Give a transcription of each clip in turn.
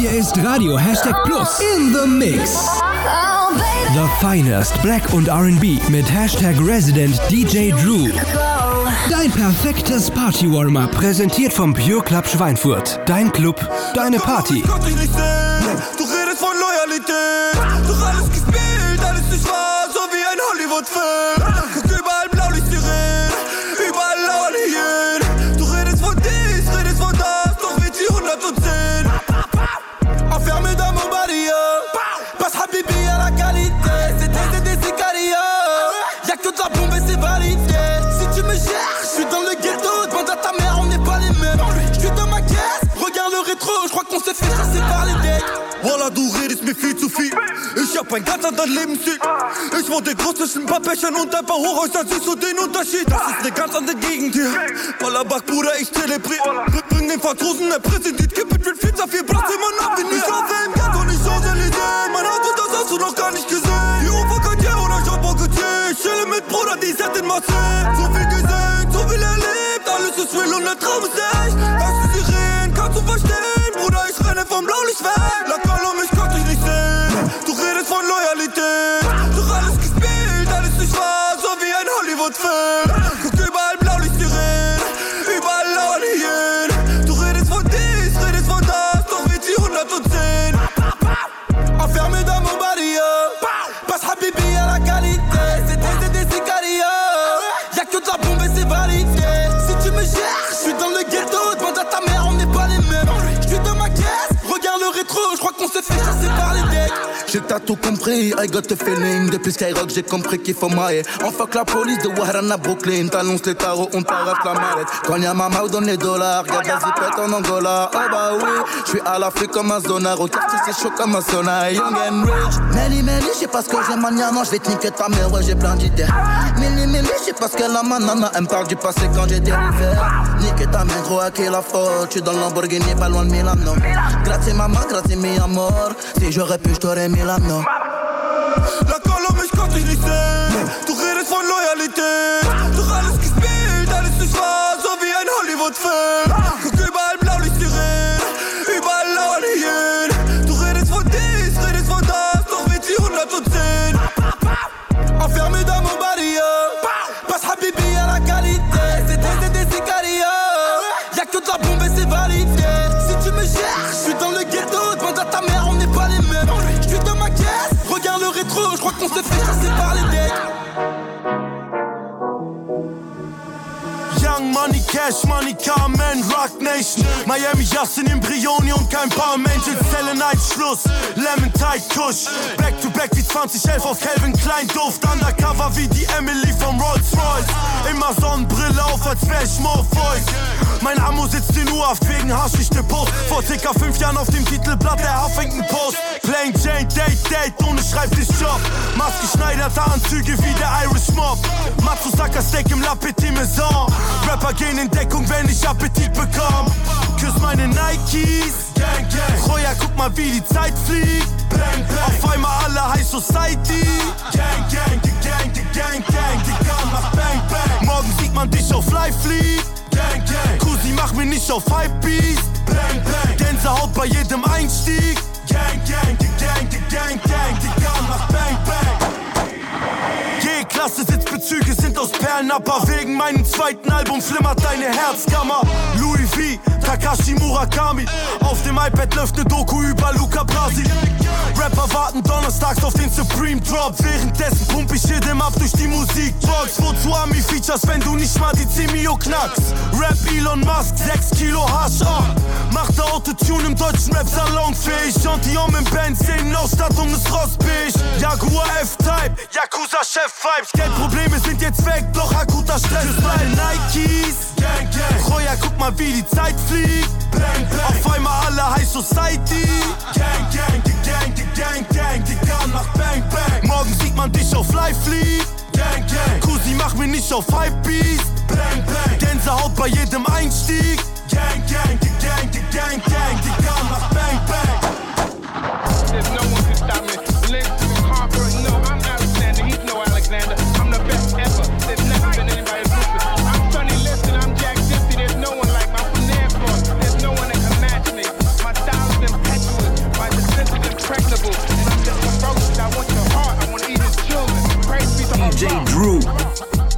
Hier ist Radio Hashtag Plus in the Mix. The finest Black und RB mit Hashtag Resident DJ Drew. Dein perfektes Party-Warm-Up präsentiert vom Pure Club Schweinfurt. Dein Club, deine Party. Ich hab ein ganz anderen Lebensstil. Ich wohne groß zwischen ein paar Bechern und ein paar Hochhäusern. Siehst du den Unterschied? Das ist eine ganz andere Gegend hier. Wallah, Bach, Bruder, ich zelebriere. Bring den Franzosen, der Präsident. Gib mit viel zu viel Platz, immer noch nie. Ich hoffe im Ghetto nicht sozialisieren. Mein Auto, das hast du noch gar nicht gesehen. Hier Ufer Cartier oder Jean Paul Gaultier. Ich chille mit Bruder, die Set in Marseille. So viel gesehen, so viel erlebt. Alles ist real und der Traum ist echt. Das ist Sirenen, kannst du verstehen. Bruder, ich renne vom Blaulicht weg. T'as tout compris, I got the feeling. Depuis Skyrock j'ai compris qu'il faut mailler. On fuck la police de Warren à Brooklyn. T'annonces les tarots, on t'arrache la mallette. Quand y'a maman, donne les dollars. Regarde la zipette en Angola. Oh bah oui, j'suis à l'Afrique comme un zonard. Au quartier c'est chaud comme un sauna. Young and rich. Melly Melly, j'sais pas ce que j'ai mania Non j'vais te niquer ta mère, ouais j'ai plein d'idées. Milly Milly, j'sais pas ce qu'elle a ma nana Elle me parle du passé quand j'étais l'hiver Niquer ta mère, gros à qui la faute? J'suis dans Lamborghini, pas loin de Milano Grazie maman, grazie mi amor Si j'aurais pu, j't'aurais mis la main La Colo, mich konnte ich nicht sehen. Du redest von Loyalität. Doch alles gespielt, alles nicht wahr, so wie ein Hollywood-Film. Cash Money, Carmen, Rock Nation. Miami, Justin, Embryoni und kein paar Menschen. Zelle Night, Schluss. Lemon Tide, Kush. Back to back wie 2011 auf Calvin Klein. Duft undercover wie die Emily vom Rolls Royce. Immer Sonnenbrille auf, als wär ich more. Mein Amo sitzt in U-Haft wegen Haschichte-Post. Vor circa fünf Jahren auf dem Titelblatt der Huffington Post. Plain Jane, Date, Date, ohne Schreibtischjob. Maßgeschneiderte Anzüge wie der Irish Mob. Matsusaka Steak im La Petite Maison. Rapper gehen in Deckung, wenn ich Appetit bekomm. Küss meine Nikes. Gang, gang. Roya, guck mal, wie die Zeit fliegt. Bang, bang. Auf einmal alle High Society. Gang, gang, die Gang, die Gang, Gang, die Gang macht Bang, Bang. Morgen sieht man dich auf Live Fleet. Gang, gang. Kusi, mach mir nicht auf Hypebeast. Bang, bang. Gänsehaut bei jedem Einstieg. Gang, gang, die Gang, die Gang, Gang, die Gang G-Klasse Sitzbezüge sind aus Perlen, aber wegen meinem zweiten Album flimmert deine Herzkammer. Louis V, Takashi Murakami. Auf dem iPad läuft ne Doku über Luca Brasi. Rapper warten donnerstags auf den Supreme Drop. Währenddessen pump ich jedem ab durch die Musikbox. Wozu Ami-Features, wenn du nicht mal die 10 Mio knackst? Rap Elon Musk, 6 Kilo Hasch ab. Macht der Autotune im deutschen Rap salonfähig. Gentilhomme im Benzin, Ausstattung ist rostbeig. Jaguar F-Type, Yakuza-Chef-Vibes. Geldprobleme sind jetzt weg, doch akuter Stress. Meine Nikes. Gang, gang. Roya, guck mal, wie die Zeit fliegt. Bang, bang. Auf einmal alle High Society. Gang, gang, die Gang, die Gang, Gang, die Gang macht Bang, Bang. Morgen sieht man dich auf Live Fleet. Gang, gang. Kusi, mach mir nicht auf Hypebeast. Bang, bang. Gänsehaut bei jedem Einstieg. Gang, gang, die Gang, die Gang, Gang, die Gang macht Bang, Bang.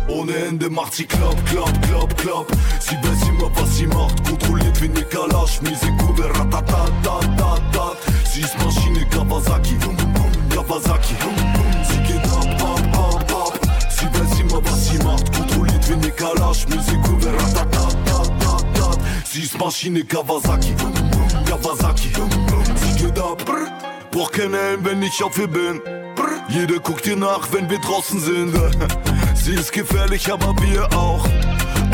On est N de Marty, clap, clap, clap, clap. Si ben, si ma pas si morte, contrôle les fines et calaches, mise et couvert, ratata. Si machine Kawasaki, boum, boum, Kawasaki, boum, boum. Si que tap, pap, pap, pap. Si ben, si ma pas si morte, contrôle les fines et calaches, mise et couvert, ratata. Si machine Kawasaki, boum, boum, Kawasaki, boum. Si que da, brr. Pour qu'elle aime, ben, ich auf ihr bin. Jeder guckt ihr nach, wenn wir draußen sind. Sie ist gefährlich, aber wir auch.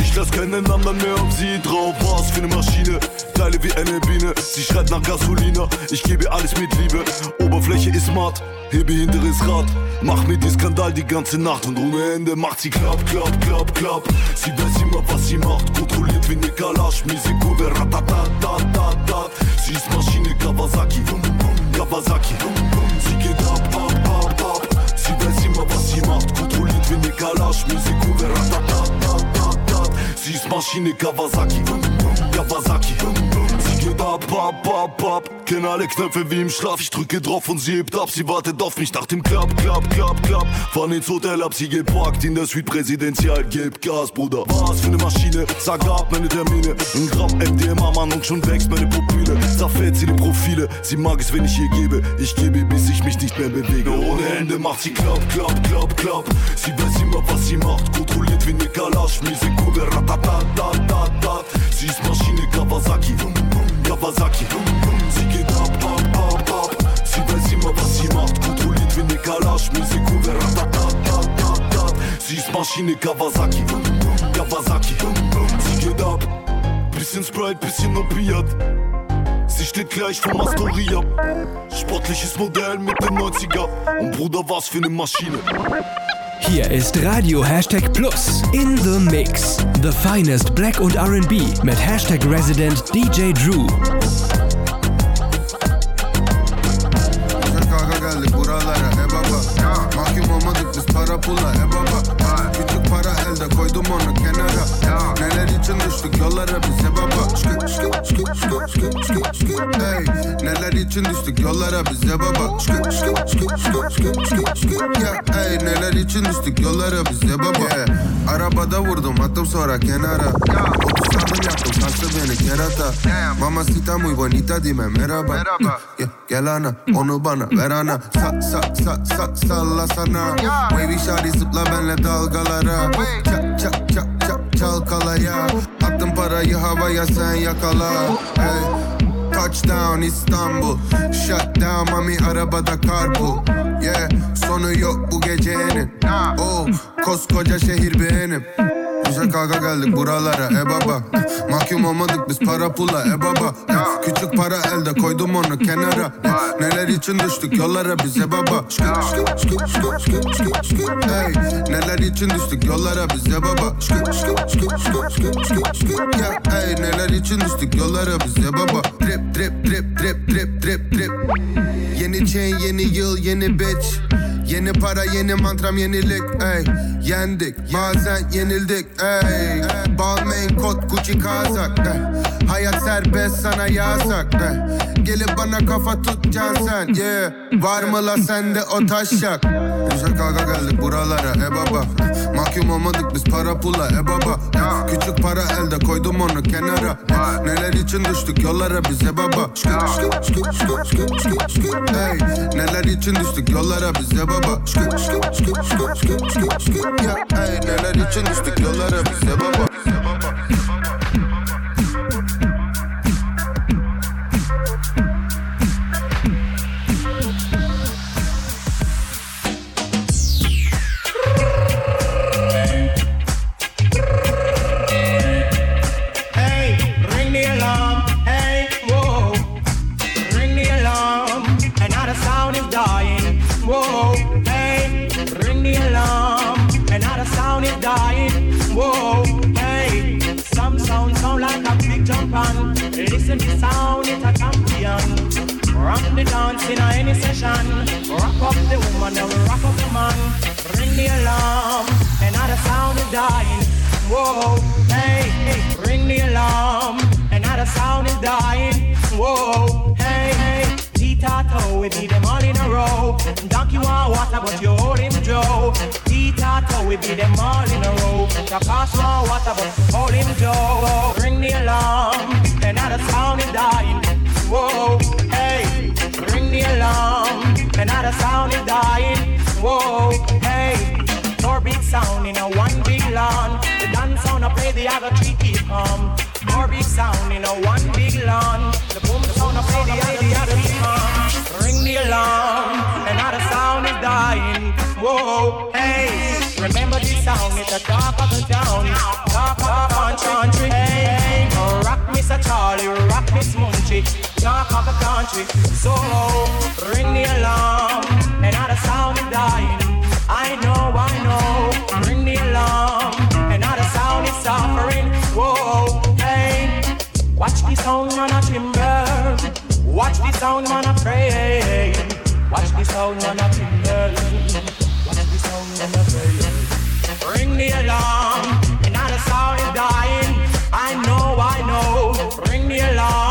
Ich lass keinen anderen mehr auf sie drauf. Was für eine Maschine, Teile wie eine Biene. Sie schreit nach Gasolina, ich gebe alles mit Liebe. Oberfläche ist matt, hebe hinteres Rad. Mach mir die Skandal die ganze Nacht und ohne Ende macht sie klapp, klapp, klapp, klapp. Sie weiß immer, was sie macht, kontrolliert wie ne Kalash. Misekube, ratatatatat. Sie ist Maschine Kawasaki, Kawasaki. Sie geht ab, klimat Kontrolny wynik kalasz, muzyk, rata, tat, tat, tat, maszyny Kawasaki, Kawasaki. Ab, ab, ab, ab. Kenn alle Knöpfe wie im Schlaf, ich drücke drauf und sie hebt ab. Sie wartet auf mich nach dem Klapp, Klapp, Klapp, Klapp. Fahren ins Hotel, hab sie geparkt in der Suite präsidential. Gib Gas, Bruder. Was für ne Maschine, sag ab meine Termine. Ein Gramm MDMA, Mann, und schon wächst meine Pupille. Zerfällt sie die Profile, sie mag es, wenn ich ihr gebe. Ich gebe, bis ich mich nicht mehr bewege. Ohne Ende macht sie Klapp, Klapp, Klapp, Klapp. Sie weiß immer, was sie macht, kontrolliert wie ne Kalash. Misekube, ratatatatat. Sie ist Maschine Kawasaki, Kawasaki. Sie geht ab, ab, ab, ab. Sie weiß immer, was sie macht, kontrolliert wie ne Kalash. Misekube, ratatatatat. Sie ist Maschine Kawasaki, Kawasaki. Sie geht ab, bisschen Sprite, bisschen Opiat. Sie steht gleich vor Astoria. Sportliches Modell mit den 90er. Und Bruder, was für ne Maschine. Hier ist Radio Hashtag Plus in the Mix. The finest Black und RB mit Hashtag Resident DJ Drew. Düştük yollara biz e baba. Yeah, Arabada vurdum attım sonra kenara. Otuz sandım yaptım kastı beni kerata. Mamacita muy bonita dime merhaba. Yeah, Gel ana onu bana ver ana. Sa sa sa sa salla sana. Baby shawty zıpla benle dalgalara. Çak çak çak çak çalkalaya. Attım parayı havaya sen yakala. Hey. Touchdown İstanbul. Shut down mami arabada karpu Yeah sonu yok bu gecenin. Oh koskoca şehir benim Güzel kavga geldik buralara e baba. Mahkum olmadık biz para pula e baba. Küçük para elde koydum onu kenara. Neler için düştük yollara bize baba. Hey, Neler için düştük yollara bize baba. Hey, Neler için düştük yollara bize baba. Trip trip trip trip trip trip trip Yeni chain yeni yıl yeni bitch Yeni para yeni mantram yenilik ey Yendik bazen yenildik ey Balmain kot Gucci kazak ey. Hayat serbest sana yasak ey. Gelip bana kafa tutacaksın sen yeah. Var mı la sende o taşak Güzel kavga geldik buralara? E baba. Mahkum olmadık biz para pula. E baba. Küçük para elde koydum onu kenara. Neler için düştük yollara bize baba. Hey, Neler için düştük yollara bize baba. Hey, Neler için düştük yollara bize baba dying. Whoa, hey, hey, ring the alarm. Another sound is dying. Whoa, hey, hey. T-Tato, we beat them all in a row. Donkey want water, but you hold him Joe. T-Tato, we beat them all in a row. The cost more water, but hold him Joe. Ring the alarm, another sound is dying. Whoa, hey, ring the alarm, another sound is dying. Whoa, hey, four big sound in a one big lawn. The dance sound I play the other three keep calm. Four big sound in a one big lawn. The boom sound I play the other the other keep calm. Ring the alarm, another sound is dying. Whoa, hey, remember this sound? It's the talk of the town, talk of the country. Hey, oh, rock Mr. Charlie, rock Miss Munchie, talk of the country. So ring the alarm, another sound is dying. I know, I know, ring the alarm, another sound is suffering. Whoa, hey, watch a timber, watch a watch a timber. Watch a. Ring the alarm, is dying. I know, I know. Ring the alarm,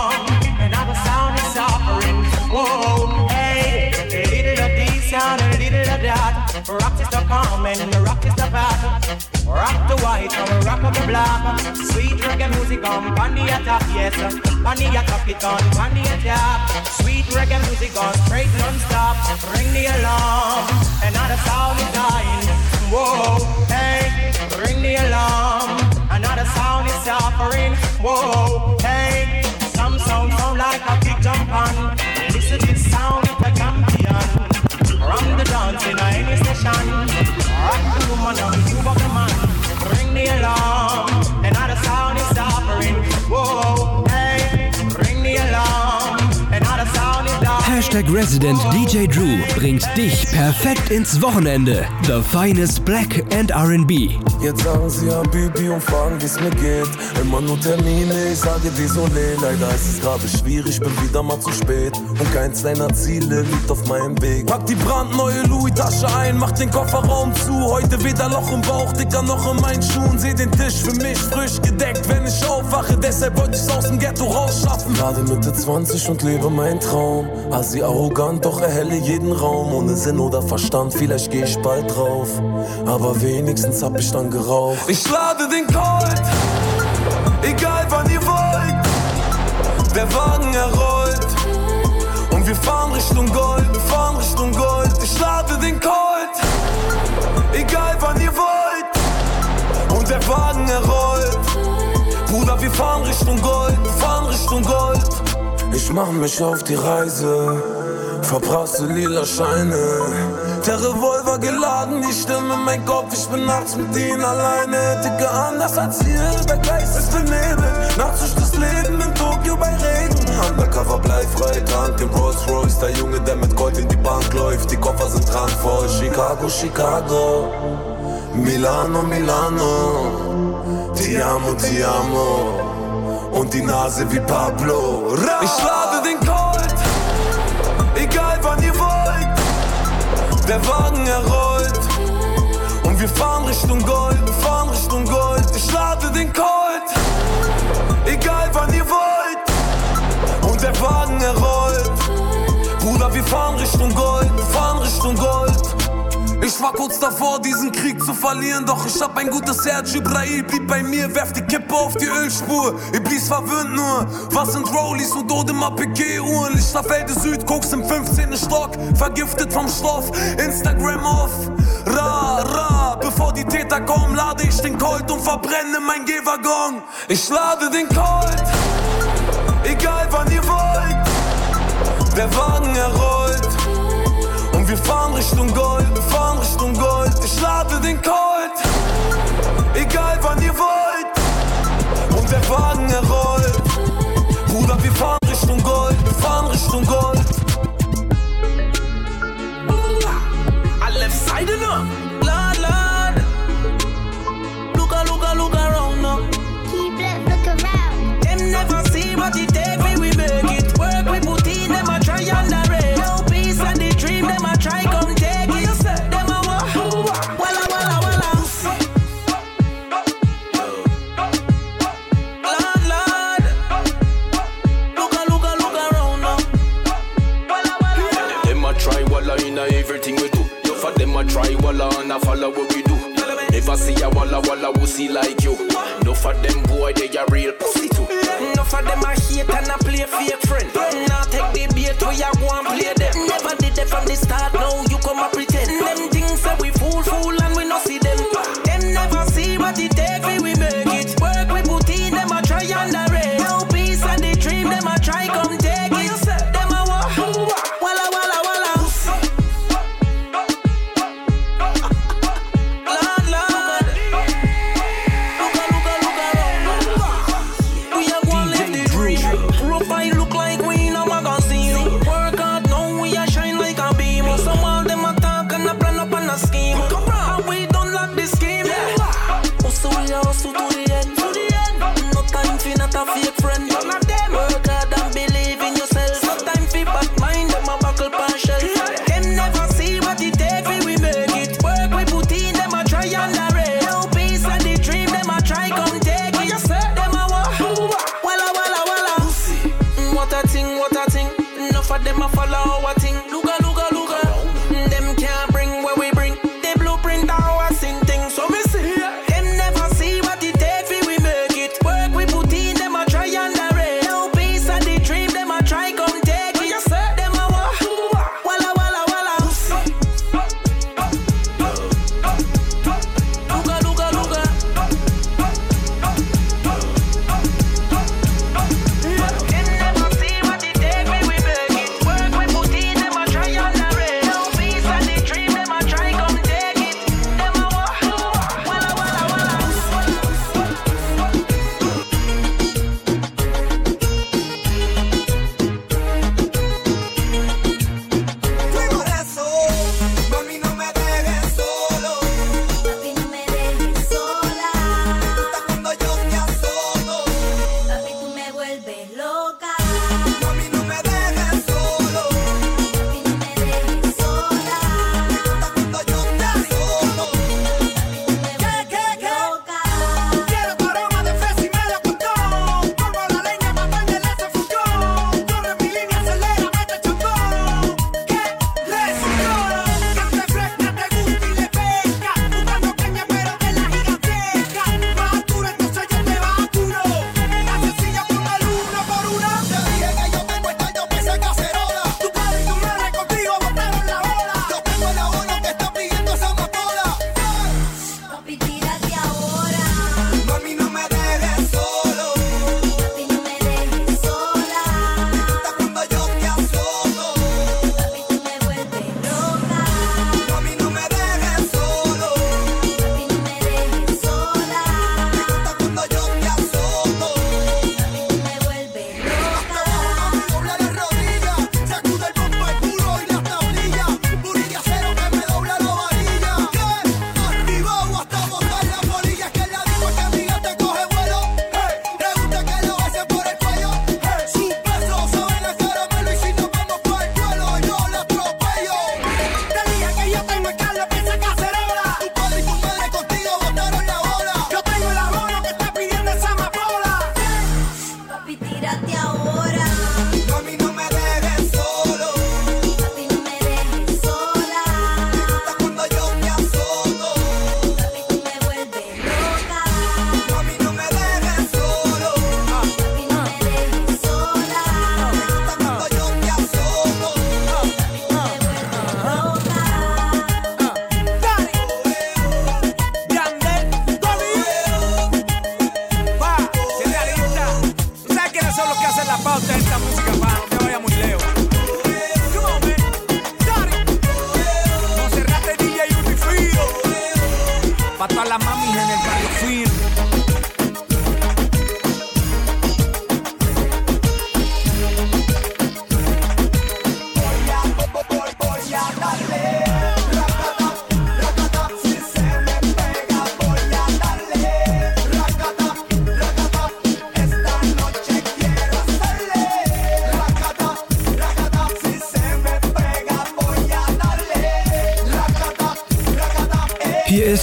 Rock the white and rock of the black. Sweet reggae music on on the attack, yes. On the attack, it on on the attack. Sweet reggae music on straight non-stop. Ring the alarm, another sound is dying. Whoa, hey, ring the alarm. Another sound is suffering. Whoa, hey, some sound sound like a big jump on. Listen to this sound, it's a champion. From the dance in any station. Rock the woman up the man. Ring Hashtag Resident DJ Drew bringt dich perfekt ins Wochenende. The finest Black and R&B. Jetzt sagen sie an Bibi und fragen, wie's mir geht. Immer nur Termine, ich sage désolé. Leider ist es gerade schwierig, bin wieder mal zu spät. Und keins deiner Ziele liegt auf meinem Weg. Pack die brandneue Louis-Tasche ein, mach den Kofferraum zu. Heute weder Loch im Bauch, dicker noch in meinen Schuhen. Seh den Tisch für mich frisch gedeckt, wenn ich aufwache. Deshalb wollte ich's aus dem Ghetto rausschaffen. Gerade Mitte 20 und lebe meinen Traum. Assi arrogant, doch erhelle jeden Raum. Ohne Sinn oder Verstand, vielleicht geh ich bald drauf. Aber wenigstens hab ich dann geraucht. Ich lade den Colt, egal wann ihr wollt. Der Wagen er rollt und wir fahren Richtung Gold, wir fahren Richtung Gold. Ich lade den Colt, egal wann ihr wollt. Und der Wagen er rollt, Bruder, wir fahren Richtung Gold, wir fahren Richtung Gold. Ich mach mich auf die Reise, verprasse lila Scheine. Der Revolver geladen, die Stimme in mein Kopf, ich bin nachts mit ihnen alleine. Dicke anders als hier, der Geist ist benebelt. Nachts durch das Leben in Tokio bei Regen. Undercover bleifrei, tank im Rolls Royce. Der Junge, der mit Gold in die Bank läuft, die Koffer sind randvoll. Chicago, Chicago, Milano, Milano. Ti amo, ti amo. Und die Nase wie Pablo. Ra! Ich lade Der Wagen er rollt und wir fahren Richtung Gold, wir fahren Richtung Gold. Ich lade den Colt, egal wann ihr wollt. Und der Wagen er rollt, Bruder, wir fahren Richtung Gold, wir fahren Richtung Gold. Ich war kurz davor, diesen Krieg zu verlieren, doch ich hab ein gutes Herz. Ibrahim blieb bei mir, werf die Kippe auf die Ölspur. Iblis verwöhnt nur, was sind Rollies und Odemar PG-Uhren? Lichterfelde Süd, guckst im 15. Stock, vergiftet vom Stoff, Instagram off. Ra, ra, bevor die Täter kommen, lade ich den Colt und verbrenne mein Gehwaggon. Ich lade den Colt, egal wann ihr wollt. Der Wagen er rollt und wir fahren Richtung Gold, wir fahren Richtung Gold. Ich lade den Colt, egal wann ihr wollt. Und der Wagen er rollt, Bruder, wir fahren Richtung Gold, wir fahren Richtung Gold.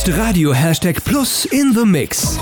Radio Hashtag Plus in the Mix.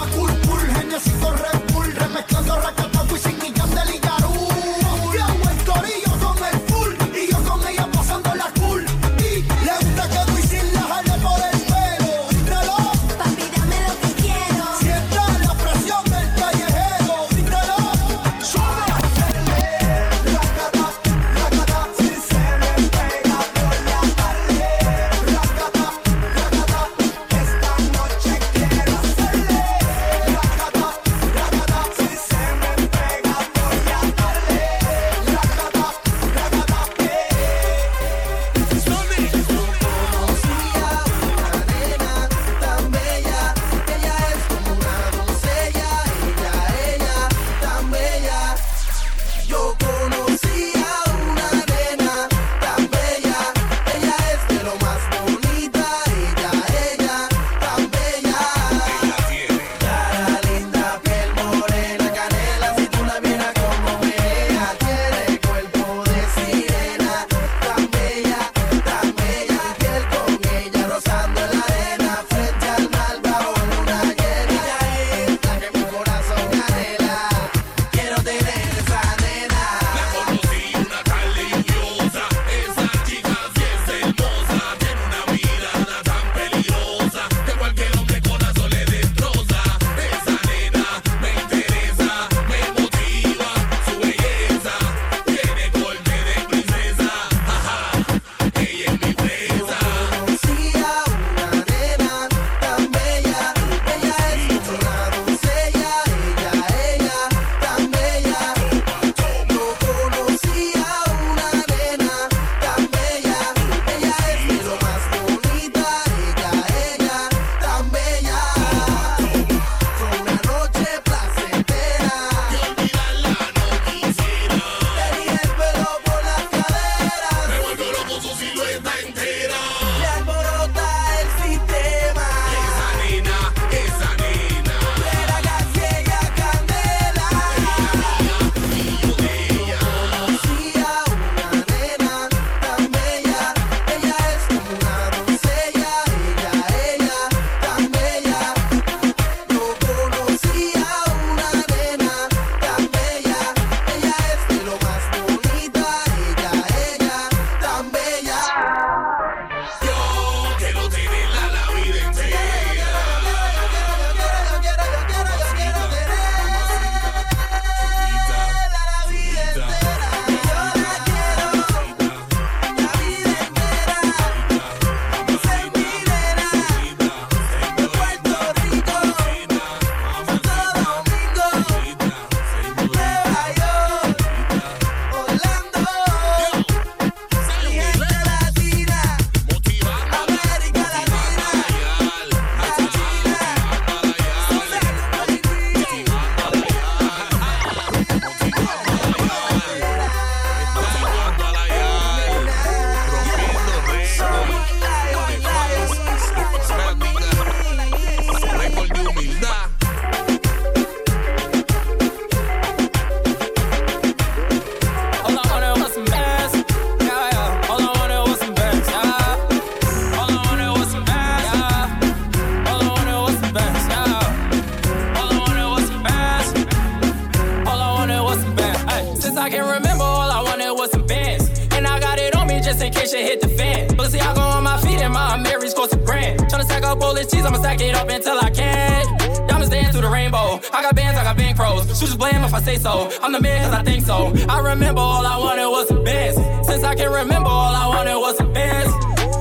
It up until I can. Diamonds dance through the rainbow. I got bands, I got bank pros. Shooters blame if I say so. I'm the man cause I think so. I remember all I wanted was the best. Since I can remember, all I wanted was the best.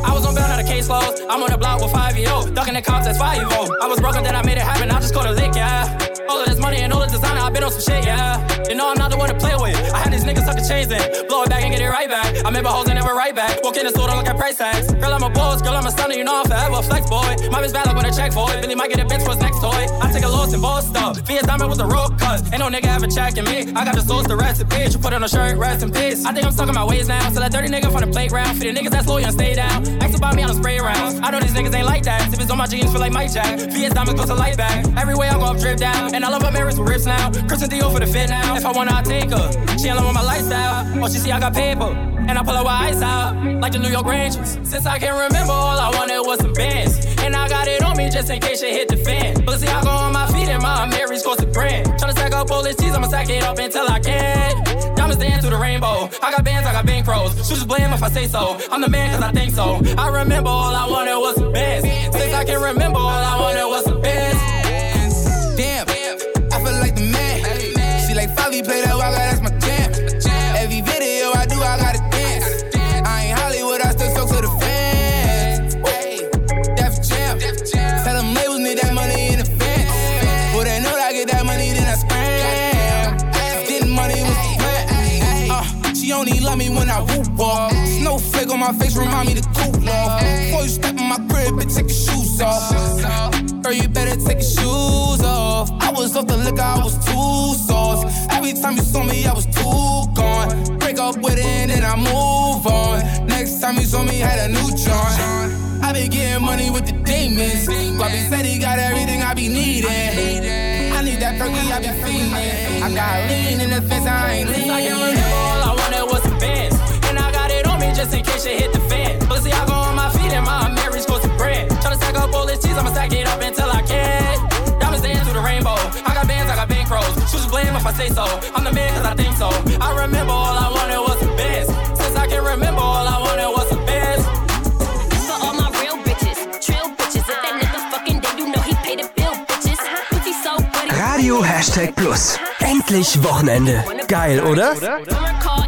I was on bail, now the case closed. I'm on the block with 5 yo. Ducking the cops, that's 5 yo. I was broken, then I made it happen. I just caught a lick, yeah. All of this money and all the designer, I've been on some shit, yeah. You know I'm not the one to play with. I had these niggas suck the chains in. Blow it back and get it right back. I remember hoes and never right back. Walk in the store, don't look at price tags. Girl, I'm a boss, girl, I'm a stunner, you know I'm forever flex boy. My bitch bad like when I check for it. Billy might get a bitch for his next toy. I take a loss and boss stuff. Vietnam diamond with the rope cut. Ain't no nigga ever checking me. I got the sauce, the recipe. You put on a shirt, rest in peace. I think I'm stuck in my ways now. So that dirty nigga from the playground. For the niggas that's loyal and stay down. Ask about me on the spray rounds. I know these niggas ain't like that. If it's on my jeans, feel like Mike Jack. VS diamonds goes to light back. Everywhere I go, I'm drip down. And I love Americans with rips now. Christian Dior for the fit now. If I wanna, I take her. She in love with my lifestyle. Oh, she see I got paper. And I pull her with ice out. Like the New York Rangers. Since I can remember, all I wanted was some bands. And I got it on me just in case shit hit the fan. But see, I go on my feet and my Mary's close to grand. Tryna stack up all this cheese, I'ma stack it up until I can. Diamonds dance through the rainbow. I got bands, I got bank pros. Shooters blame if I say so. I'm the man cause I think so. I remember all I wanted was some bands. Since I can remember, all I wanted was some bands. Damn, Folly play that waka, that's my jam. Every video I do, I gotta dance. I ain't Hollywood, I still talk to the fans. Def Jam. Tell them labels need that money in advance. Well, they know that I get that money, then I spam. Getting money was the plan. Uh, she only love me when I whoop. Snowflake on my face remind me to cool off. Before you step in my crib, bitch, take your shoes off. Girl, you better take your shoes off. I was off the liquor, I was too sauce. Every time you saw me, I was too gone. Break up with it and then I move on. Next time you saw me, had a new joint. I be getting money with the demons. Bobby said he got everything I be needing. I need that perky, I be feeling. I got lean in the fence, I ain't leaning. I can remember all I wanted was some bands. And I got it on me just in case shit hit the fan. But see, I go on my feet and my Mary's close to brand. Tryna stack up all this cheese, I'ma stack it up until I can. Diamonds dance through the rainbow. I got bands, I got bank pros. Shooters blame if I say so. I'm the man cause I think so. I remember all I wanted was some bands. Since I can remember all I wanted was some bands. For all my real bitches, trill bitches. If that nigga fucking dead, you know he paid the bill, bitches. Pussy so good. Radio Hashtag Plus. Endlich Wochenende. Geil, oder? Summer car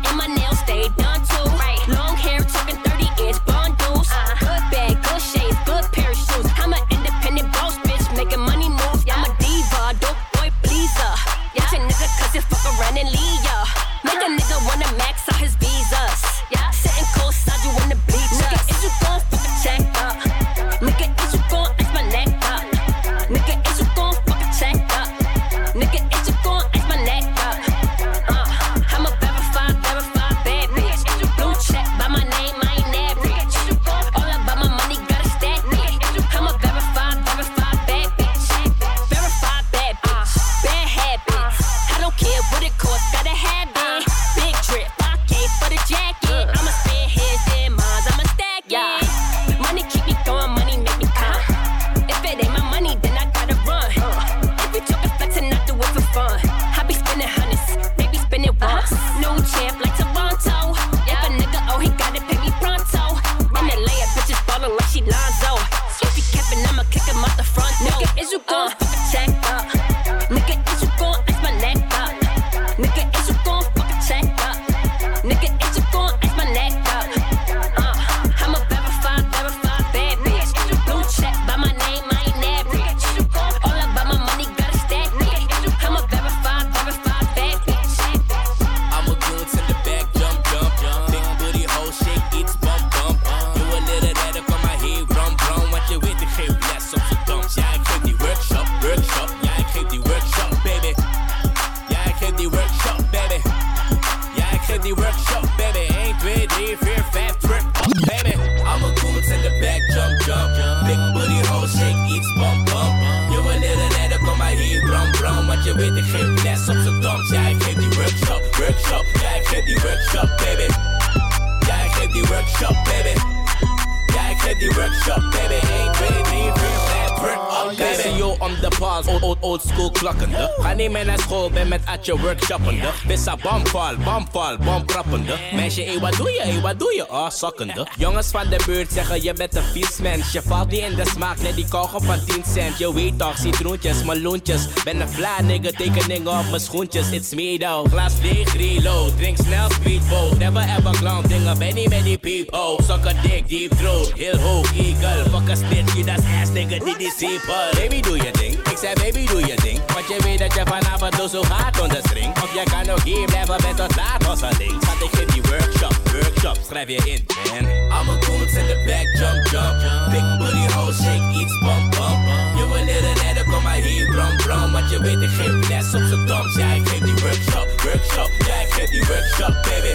ben met Atje workshoppende. Vissa bomval, bomval, bomkrappende. Meisje, hé, wat doe je, hé, wat doe je? Oh, sokkende. Jongens van de buurt zeggen, je bent een vies mens. Je valt niet in de smaak, net die kogel van 10 cent. Je weet toch, citroentjes, meloentjes. Ben een fly nigga, tekeningen op mijn schoentjes. It's me though, glas leeg, reload. Drink snel, speedboat. Never ever clown, dingen, ben niet met die people. Sucker dick, deep throat, heel hoog, eagle. Fuck a snitch, je dat ass nigga, die die simple. Baby, doe je ding. Ik zei, baby, doe je ding. Want je weet dat je vanavond doe zo hard onder string. Of jij kan ook hier blijven met tot laat, hosseling. Schat, ik geef die workshop, workshop. Schrijf je in, man. Allemaal goons in the back, jump, jump. Big booty hole, shake, iets, bump, bump. Je wil leren net, kom maar hier, brum, brum. Want je weet, ik geef les op z'n doms. Ja, ik geef die workshop, workshop. Ja, ik geef die workshop, baby.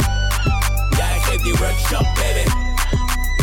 Ja, ik geef die workshop, baby.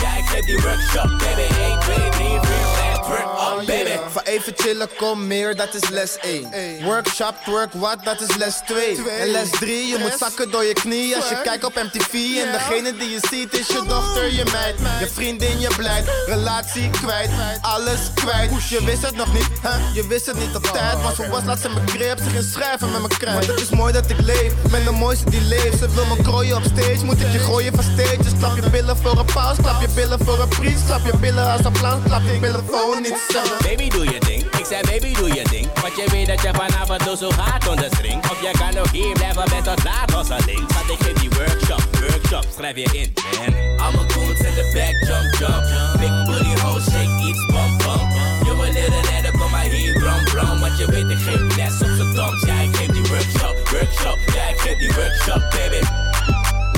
Ja, ik geef die workshop, baby. 1, 2, 3, 4, 5, up, baby. Van even chillen, kom meer, dat is les 1. Workshop, twerk, wat, dat is les 2. En les 3, je moet zakken door je knie als je kijkt op MTV. En degene die je ziet is je dochter, je meid. Je vriendin, je blijft, relatie kwijt, alles kwijt. Je wist het nog niet, hè? je wist het niet op tijd. Maar zo was, laat ze me grip, ze ging schrijven met mijn kruid. Maar het is mooi dat ik leef, ben de mooiste die leeft. Ze wil me krooien op stage, moet ik je gooien van stage. Dus klap je billen voor een paus, klap je billen voor een priest. Klap je billen als een plan, klap je billen voor Baby, doe je ding. Ik zei, baby, doe je ding. Want je weet dat je vanavond doe zo hard onder string. Of je kan ook hier blijven met tot laat, hosseling. Schat, ik geef die workshop, workshop. Schrijf je in, man. Allemaal goons in the back, jump, jump. Big booty hole, shake, iets, bump, bump. Je wil leren net, kom maar hier, brum, brum. Want je weet, ik geef les op z'n doms. Ja, ik geef die workshop, workshop. Ja, ik geef die workshop, baby.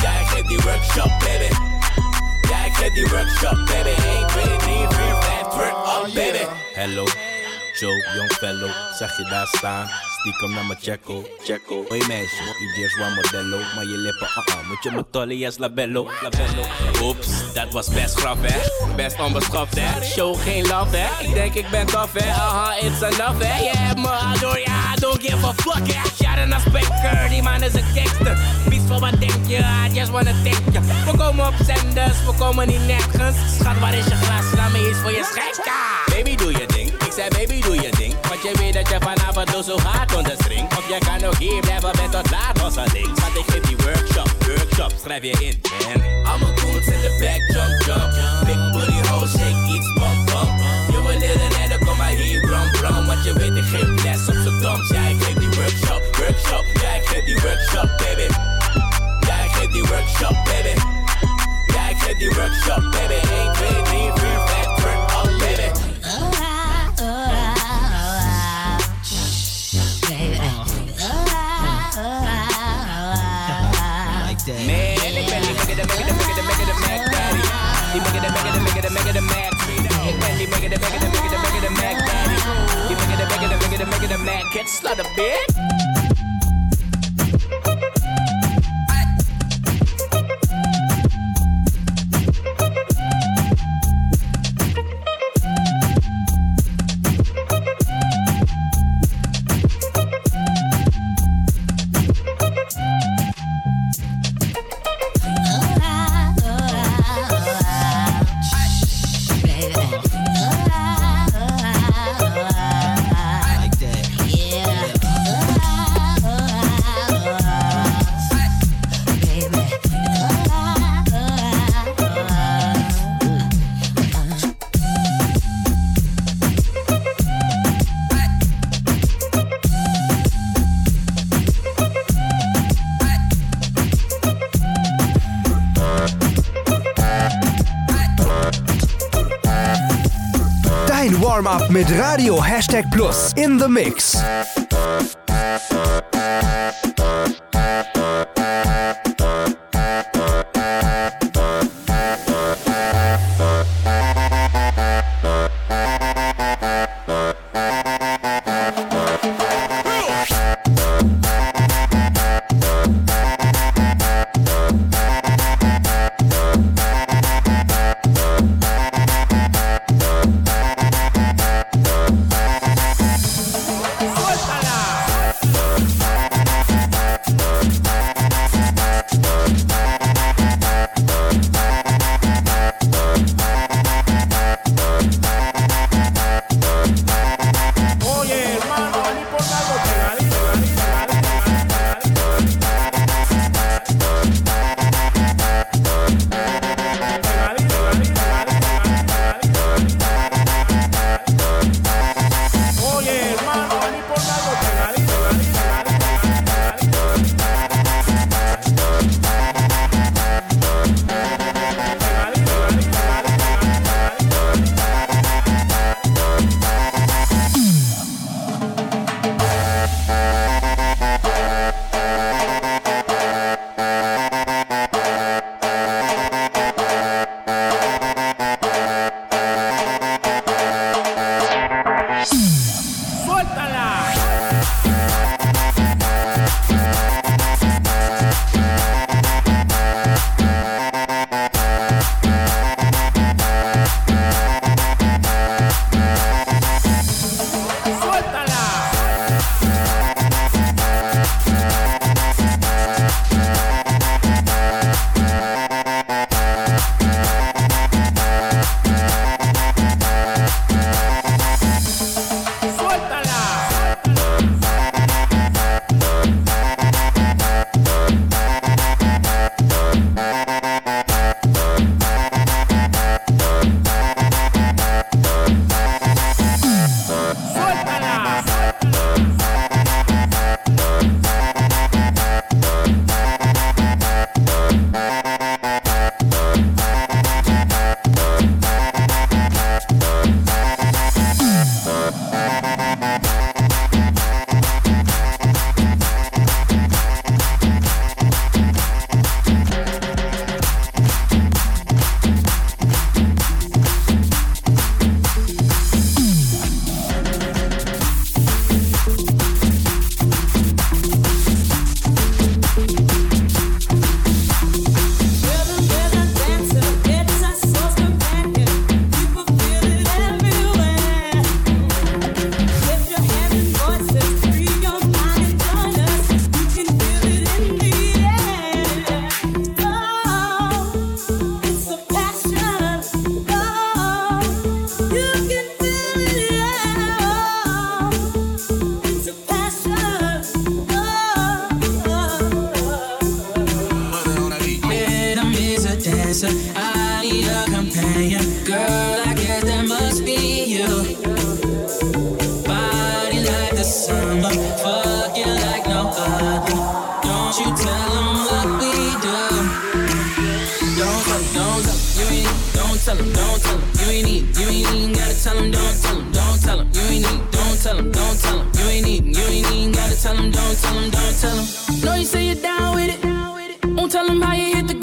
Ja, ik geef die workshop, baby said die workshop, baby. Ain't really niet weer vijf, work up, baby. Hello, Joe, young fellow, zag je daar staan? Stiekem naar mijn checko, checko. Hoi meisje, je deers one modello, maar je lippen, uh-uh, moet je me tollen als labello, labello. Oeps, dat was best graf hè, best onbeschoft hè. Show geen love hè, ik denk ik ben tof hè, aha, it's enough hè. Je hebt me ja, don't give a fuck hè. Sharon naar Speaker, die man is een gangster. Vies voor wat denk je, I just wanna thank you. We komen op zenders, we komen niet nergens. Schat, waar is je glas, laat me iets voor je schenken. Baby, doe je ding. Ik zei baby doe je ding Want je weet dat je vanavond zo hard onder Of je kan ook hier blijven met tot laat hosseling Schat ik geef die workshop, workshop Schrijf je in, man. Allemaal goons in the back, jump, jump Big booty hole, shake iets, bump, bump Je wil leren net, kom maar hier, brum, brum Want je weet ik geef les op z'n doms Ja ik geef die workshop, workshop. Ja ik geef die workshop, baby. Ja ik geef die workshop, baby. Ja ik geef die workshop, baby. 1, 2, 3, 4, 5, Man, ik ben die mega de mega de mega de mega de Mac Daddy. Die mega de mega de mega de mega de Mac. Ik ben die mega de mega de mega de mega de Mac Daddy. Die mega de mega de mega de mega de Mac. Get slaughter, bitch. Warm-up mit Radio Hashtag Plus in the Mix. Dancer. I need a companion. Girl, I guess that must be you. Body like the summer, fucking like no other. Don't you tell 'em what we do. Don't tell 'em, don't tell 'em, you ain't need. Don't tell 'em, don't tell 'em, you ain't need. You ain't even gotta tell 'em, don't tell 'em, don't tell 'em, you ain't need. Don't tell 'em, don't tell 'em, you ain't need. You ain't even gotta tell 'em, don't tell 'em, don't tell 'em. Know you say you're down with it. Won't tell 'em how you hit the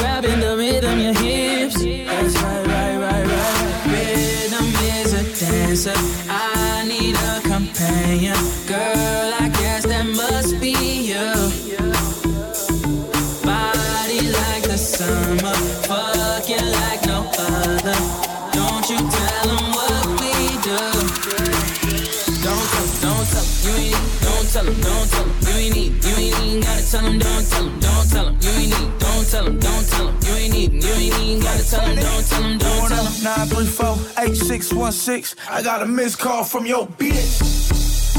grabbing the rhythm, your hips. That's right, right, right, right. Rhythm is a dancer. I need a companion. Girl, I guess that must be you. Body like the summer, fucking like no other. Don't you tell 'em what we do. Don't tell don't tell you ain't. Don't tell 'em, don't tell 'em, you ain't. You ain't gotta tell 'em, don't tell 'em, tell 'em, don't tell 'em, you ain't need. You ain't even gotta tell 'em, don't tell 'em, don't tell 'em. 934-8616. I got a missed call from your bitch.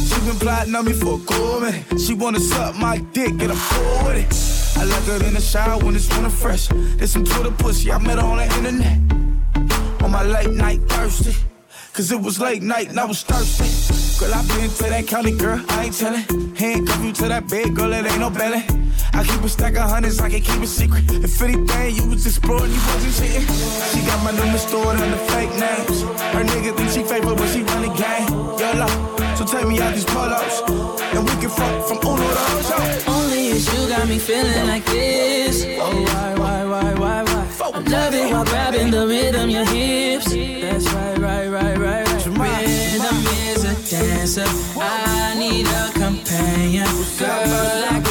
She been plotting on me for a cool minute. She wanna suck my dick, get a full with it. I like her in the shower when it's winter fresh. There's some Twitter pussy, I met her on the internet. On my late night thirsty. Cause it was late night and I was thirsty. Girl, I been to that county, girl, I ain't tellin'. Handcuff you to that bed, girl, it ain't no belly. I keep a stack of hundreds, I can keep it secret. If anything, you was exploring, you wasn't cheating. She got my number stored under fake names. Her nigga think she favorite when she run the game. YOLO, so take me out these polos. And we can fuck from Uno to Ocho. Only is you got me feeling like this. Oh, why, why, why, why, why? I love it while grabbing the rhythm, your hips. That's right, right, right, right, right. Rhythm is a dancer. I need a companion. Girl, I guess that must be you. Body like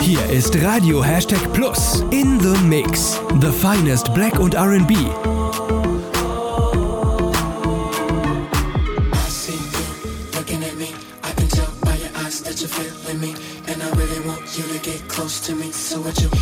Hier ist Radio Hashtag Plus in the Mix. The finest Black und RnB. So would you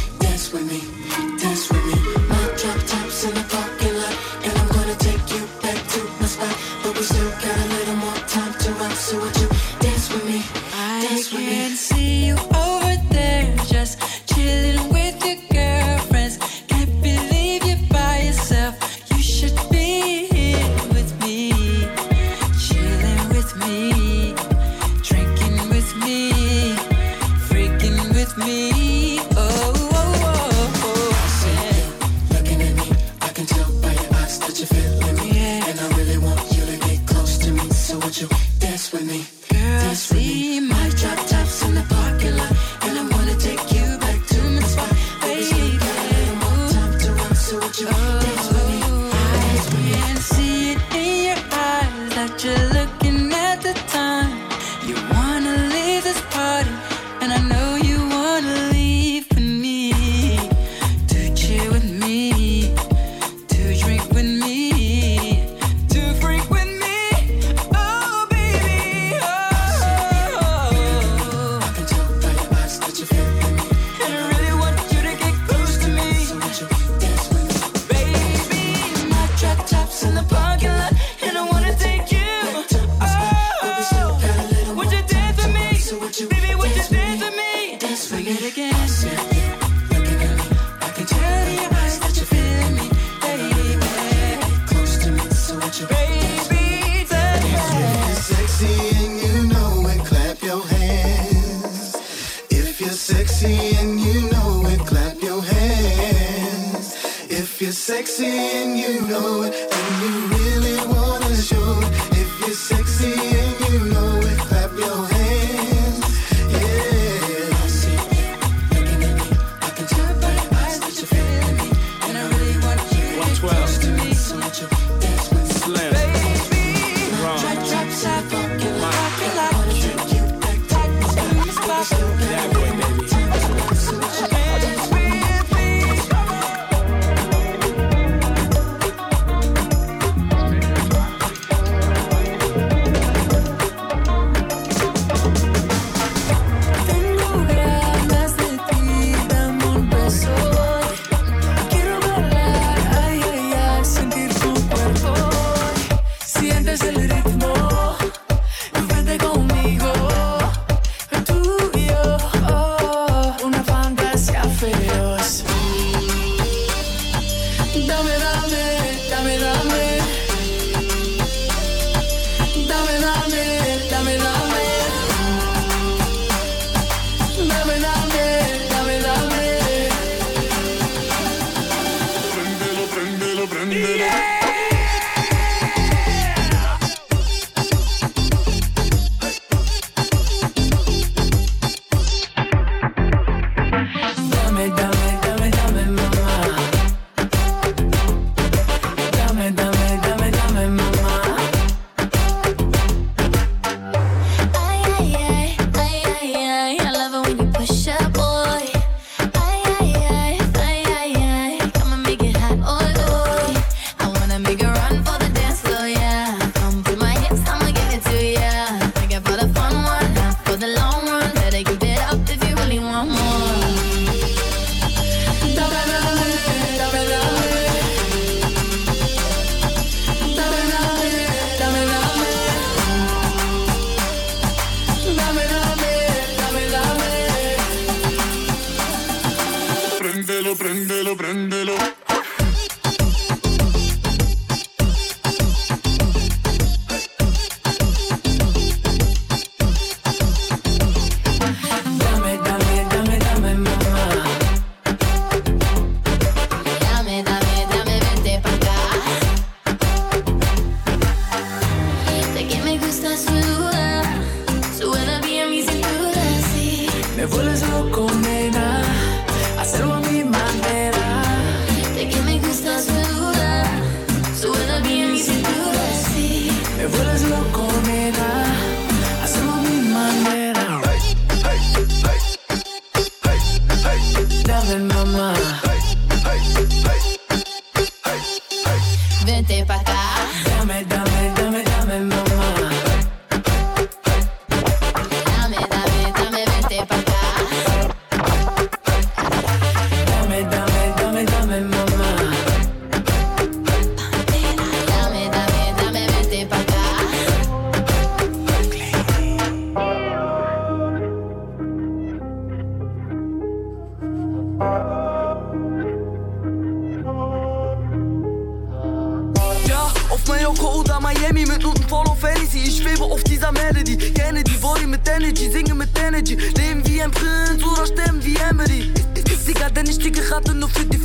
sexy and you know it, clap your hands. If you're sexy and you know it, and you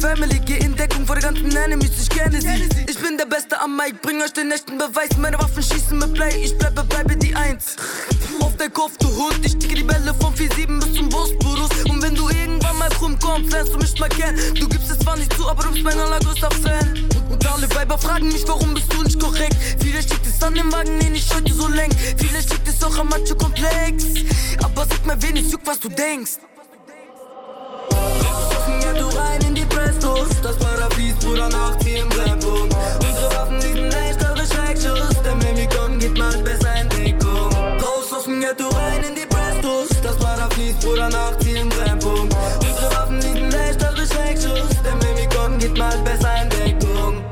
Family. Geh in Deckung vor den ganzen Enemies, ich kenne sie. Ich bin der Beste am Mic, bring euch den echten Beweis. Meine Waffen schießen mit Play, ich bleibe, bleibe die Eins. Auf der Kopf, du Hund, ich ticke die Bälle von 4-7 bis zum Bosporus. Und wenn du irgendwann mal rumkommst, lernst du mich mal kennen. Du gibst es zwar nicht zu, aber du bist mein allergrößter Fan. Und alle Weiber fragen mich, warum bist du nicht korrekt? Viele schickt es an den Wagen, den ich heute so lenk. Viele schickt es auch am Macho-Komplex. Aber sag mir, wen es juckt, was du denkst. Prestos, das Paradies, Bruder, hier im Brennpunkt. Unsere Waffen, sind echt eure Schreckschuss. Der Mimikon geht mal besser in Deckung. Raus aus dem Ghetto rein in die Prestos, das Paradies, Bruder, hier im Brennpunkt. Unsere Waffen, sind echt eure Schreckschuss. Der Mimikon geht mal besser in Deckung.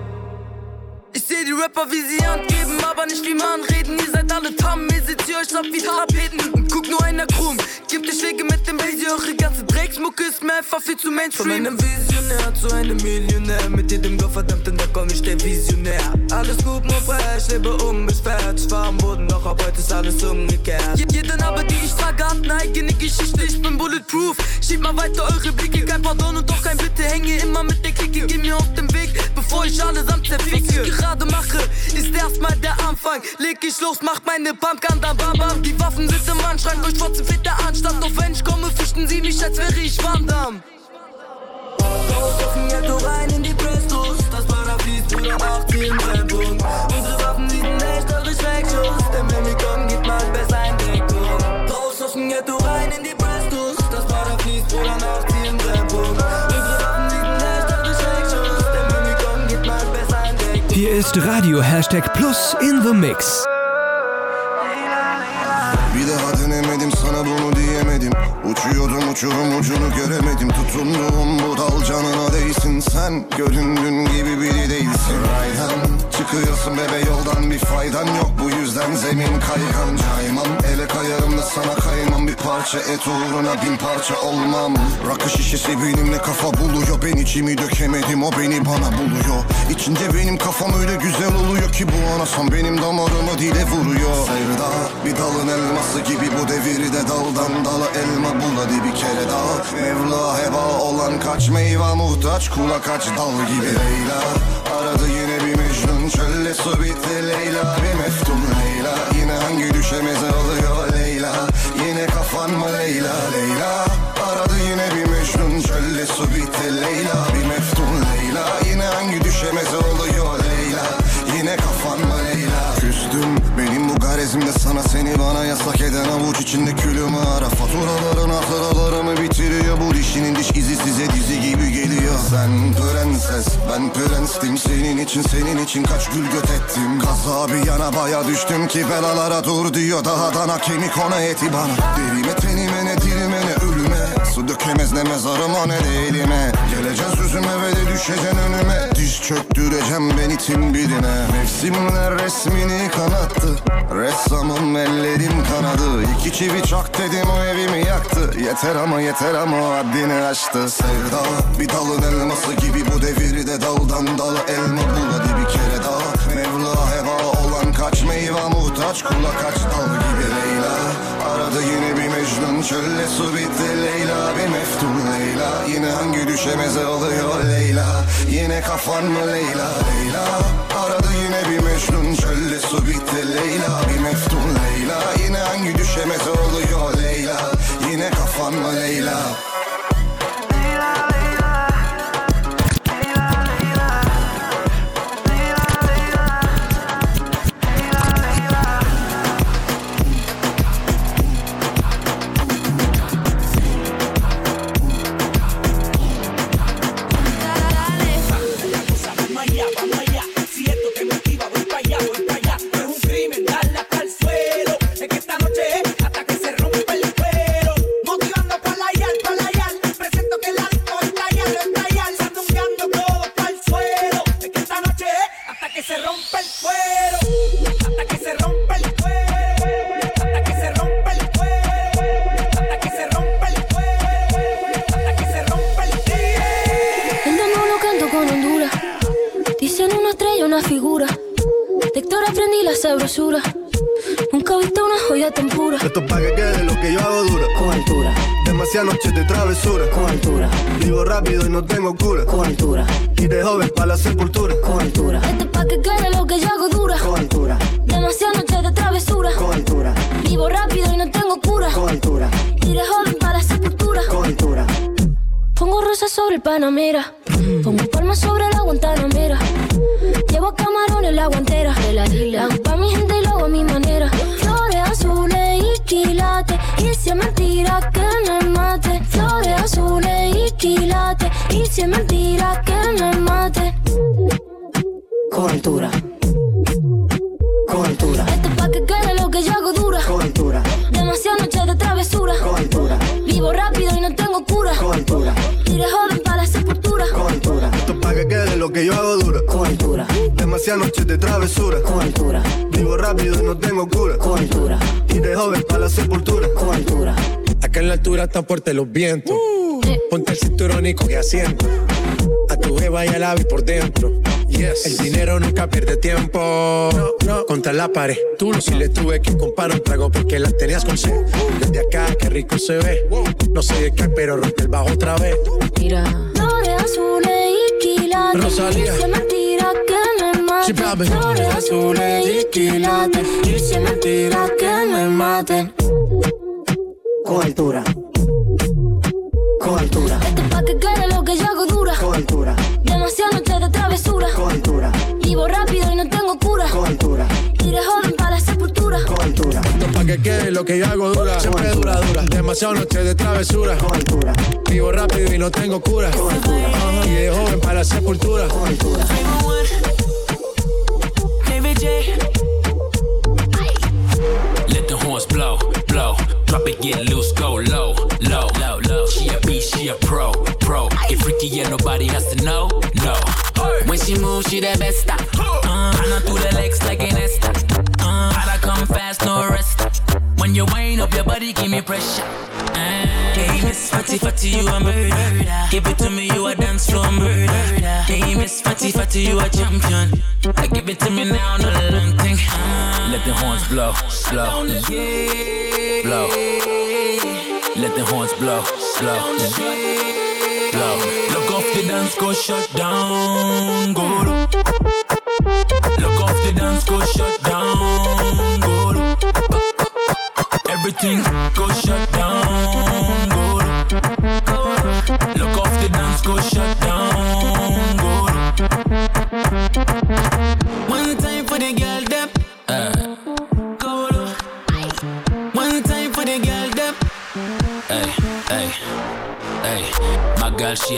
Ich seh die Rapper, wie sie Hand geben, aber nicht wie man reden. Ihr seid alle Tamm, ihr seht ihr euch ab wie Tapeten. Und guck nur einer krumm, gibt die Schläge mit dem Bass, ihr eure ganze Dreh Mucke ist mir einfach viel zu Mainstream. Von einem Visionär zu einem Millionär. Mit jedem Gottverdammten, da komm ich der Visionär. Alles gut, nur frei, ich lebe unbeschwert. Ich war am Boden, doch ab heute ist alles umgekehrt. Je- Jede Narbe, die ich trage, hat eine eigene Geschichte. Ich bin bulletproof. Schieb mal weiter eure Blicke. Kein Pardon und doch kein Bitte. Hänge immer mit der Clique. Geh mir auf den Weg, bevor ich allesamt zerficke. Was ich gerade mache, ist erstmal der Anfang. Leg ich los, mach meine Pumpgun da bam bam. Die Waffen sind im Anschrank, euch trotzdem fehlt der Anstand. Doch wenn ich komme, fürchten sie mich, als wäre ich Van Damme. Raus auf dem Ghetto rein in die Prestos. Das Paradies, Bruder, macht sie im Brennpunkt. Unsere Waffen, sind echt eure Schreckschuss. Denn wenn wir kommen, geht mal besser in Deckung. Raus aus dem Ghetto rein in die Prestos. Das Paradies, Bruder, macht sie im Brennpunkt. Hier ist Radio Hashtag Plus in the Mix. Uçuyordum uçurum ucunu göremedim. Tutunduğum bu dal canına değsin. Sen göründüğün gibi biri değilsin. Raydan çıkıyorsun bebe yoldan bir faydan yok. Bu yüzden zemin kaygan. Caymam ele kayarım da sana kaymam. Bir parça et uğruna bin parça olmam. Rakı şişesi benimle kafa buluyor. Ben içimi dökemedim o beni bana buluyor. İçince benim kafam öyle güzel oluyor ki Bu anasam benim damarımı dile vuruyor. Sevda bir dalın elması gibi bu devirde daldan dala elma bul hadi bir kere daha. Mevla heba olan kaç meyve muhtaç kula kaç dal gibi. Leyla aradı yine bir Mecnun çölle su bitti Leyla bir meftun. Leyla yine hangi düşemize oluyor Leyla? Yine kafan mı Leyla? Leyla aradı yine bir Mecnun çölle su bitti Leyla bir meftun garezimde sana seni bana yasak eden avuç içinde külümü ara. Faturaların hatıralarımı bitiriyor. Bu dişinin diş izi size dizi gibi geliyor. Sen prenses ben prenstim. Senin için senin için kaç gül göt ettim. Kaza bir yana baya düştüm ki belalara dur diyor. Daha dana kemik ona eti bana. Derime tenime ne dilime ne ölüme. Su dökemez ne mezarıma ne de elime. Geleceğiz çöktüreceğim ben itin birine Mevsimler resmini kanattı. Ressamım ellerim kanadı. İki çivi çak dedim o evimi yaktı. Yeter ama yeter ama haddini aştı. Sevda bir dalın elması gibi bu devirde daldan dala elma bul. Hadi bir kere daha. Mevla heva olan kaç meyve muhtaç kula kaç dal gibi. Leyla çölle su bitti Leyla bir meftun Leyla. Yine hangi düşemeze oluyor Leyla? Yine kafan mı Leyla? Leyla Aradı yine bir Mecnun çölle su bitti Leyla bir meftun Leyla. Yine hangi düşemeze oluyor Leyla? Yine kafan mı Leyla rápido y no tengo cura. Con altura. Y de joven para la sepultura. Con altura. Esto es pa' que quede lo que yo hago dura. Con altura. Demasiadas noches de travesura. Con altura. Vivo rápido y no tengo cura. Con altura. Iré joven para la sepultura. Con altura. Pongo rosas sobre el Panamera. Pongo palmas sobre la Guantanamera. Llevo camarones en la guantera. La hago pa' mi gente y lo hago a mi manera. Flores azules y quilates. Y si es mentira que me mate. Flores azules y si es mentira que me mate. Con altura. Con altura. Esto es pa' que quede lo que yo hago dura. Con altura. Demasiadas noches de travesura. Con altura. Vivo rápido y no tengo cura. Con altura. Iré joven para la sepultura. Con altura. Esto es pa' que quede lo que yo hago dura. Con altura. Demasiadas noches de travesura. Con altura. Vivo rápido y no tengo cura. Con altura. Y de joven para la sepultura. Con altura. Acá en la altura están fuertes los vientos. Ponte el cinturón y coge asiento. A tu jeva ya la vi por dentro. Yes. El dinero nunca pierde tiempo. Contra la pared. Tú no si le tuve que comprar un trago porque la tenías con sed. Desde acá, qué rico se ve. No sé de qué, pero rompe el bajo otra vez. Mira. Flores azules y quilates. Rosalía. Y se mentira que me Sí, maten. papi. Flores azules y quilates. Y se mentira que me maten. Con altura. Con altura. Esto es pa' que quede lo que yo hago dura. Con altura. Demasiadas noches de travesura. Con altura. Vivo rápido y no tengo cura. Con altura. Iré joven para la sepultura. Con altura. Esto pa' que quede lo que yo hago dura. Siempre dura, dura. Demasiado noche de travesura. Con altura. Vivo rápido y no tengo cura. Ajá. Y de joven para la sepultura. Con altura. Let the horns blow, blow. Drop it, get loose, nobody has to know, no. When she moves, she the best. Uh, Anna through the legs like an Esther. Uh, gotta come fast, no rest. When you wind up your body, give me pressure. Uh, hey, Miss Fatty Fatty, you a murder. Give it to me, you a dance floor murder. Hey, Miss Fatty Fatty, you a champion. I give it to me now, no long thing. Uh, Let the horns blow, blow, yeah. blow. Let the horns blow, blow, blow. Look off the dance, go shut down, go.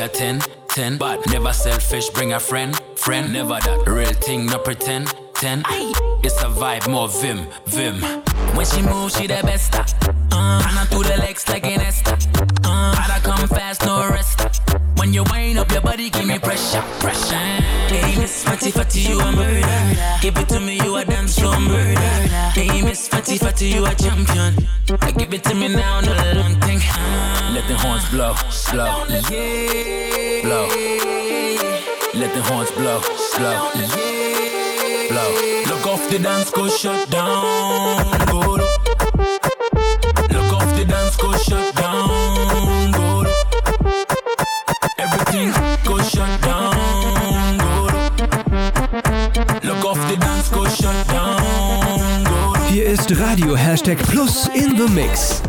A 10, 10. But never selfish, bring a friend, friend. Never that real thing, no pretend, 10. It's a vibe, more vim, vim. When she moves, she the best. Uh, Anna through the legs like an Esther. Uh, gotta come fast, no rest. When you wind up your body, give me pressure, pressure. Hey, Miss Fatty Fatty, you a murder. Give it to me, you a dance floor murder. Hey, Miss Fatty Fatty, you a champion. Uh, give it to me now, no. Uh, Let the horns blow, blow, yeah. blow. Let the horns blow, blow, blow. Look off the dance, go shut down, go. Look off the dance, go shut down, go. Everything go shut down, go. Look off the dance, go shut down, go. Hier ist Radio Hashtag Plus in the Mix.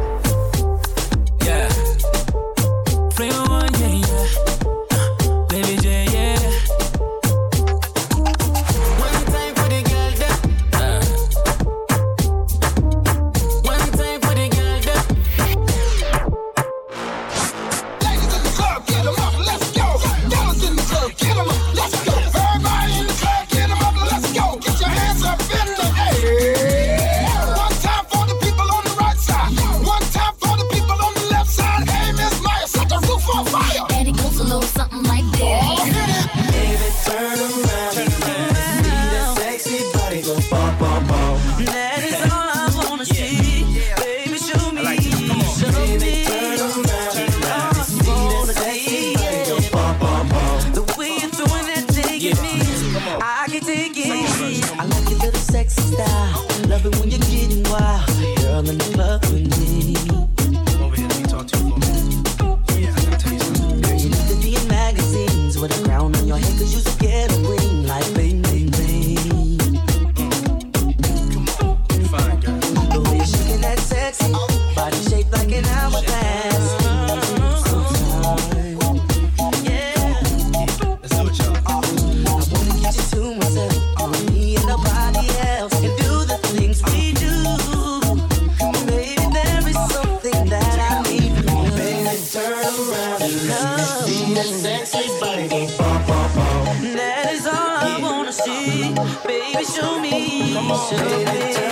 That is all I wanna see. Baby, show me. Show me.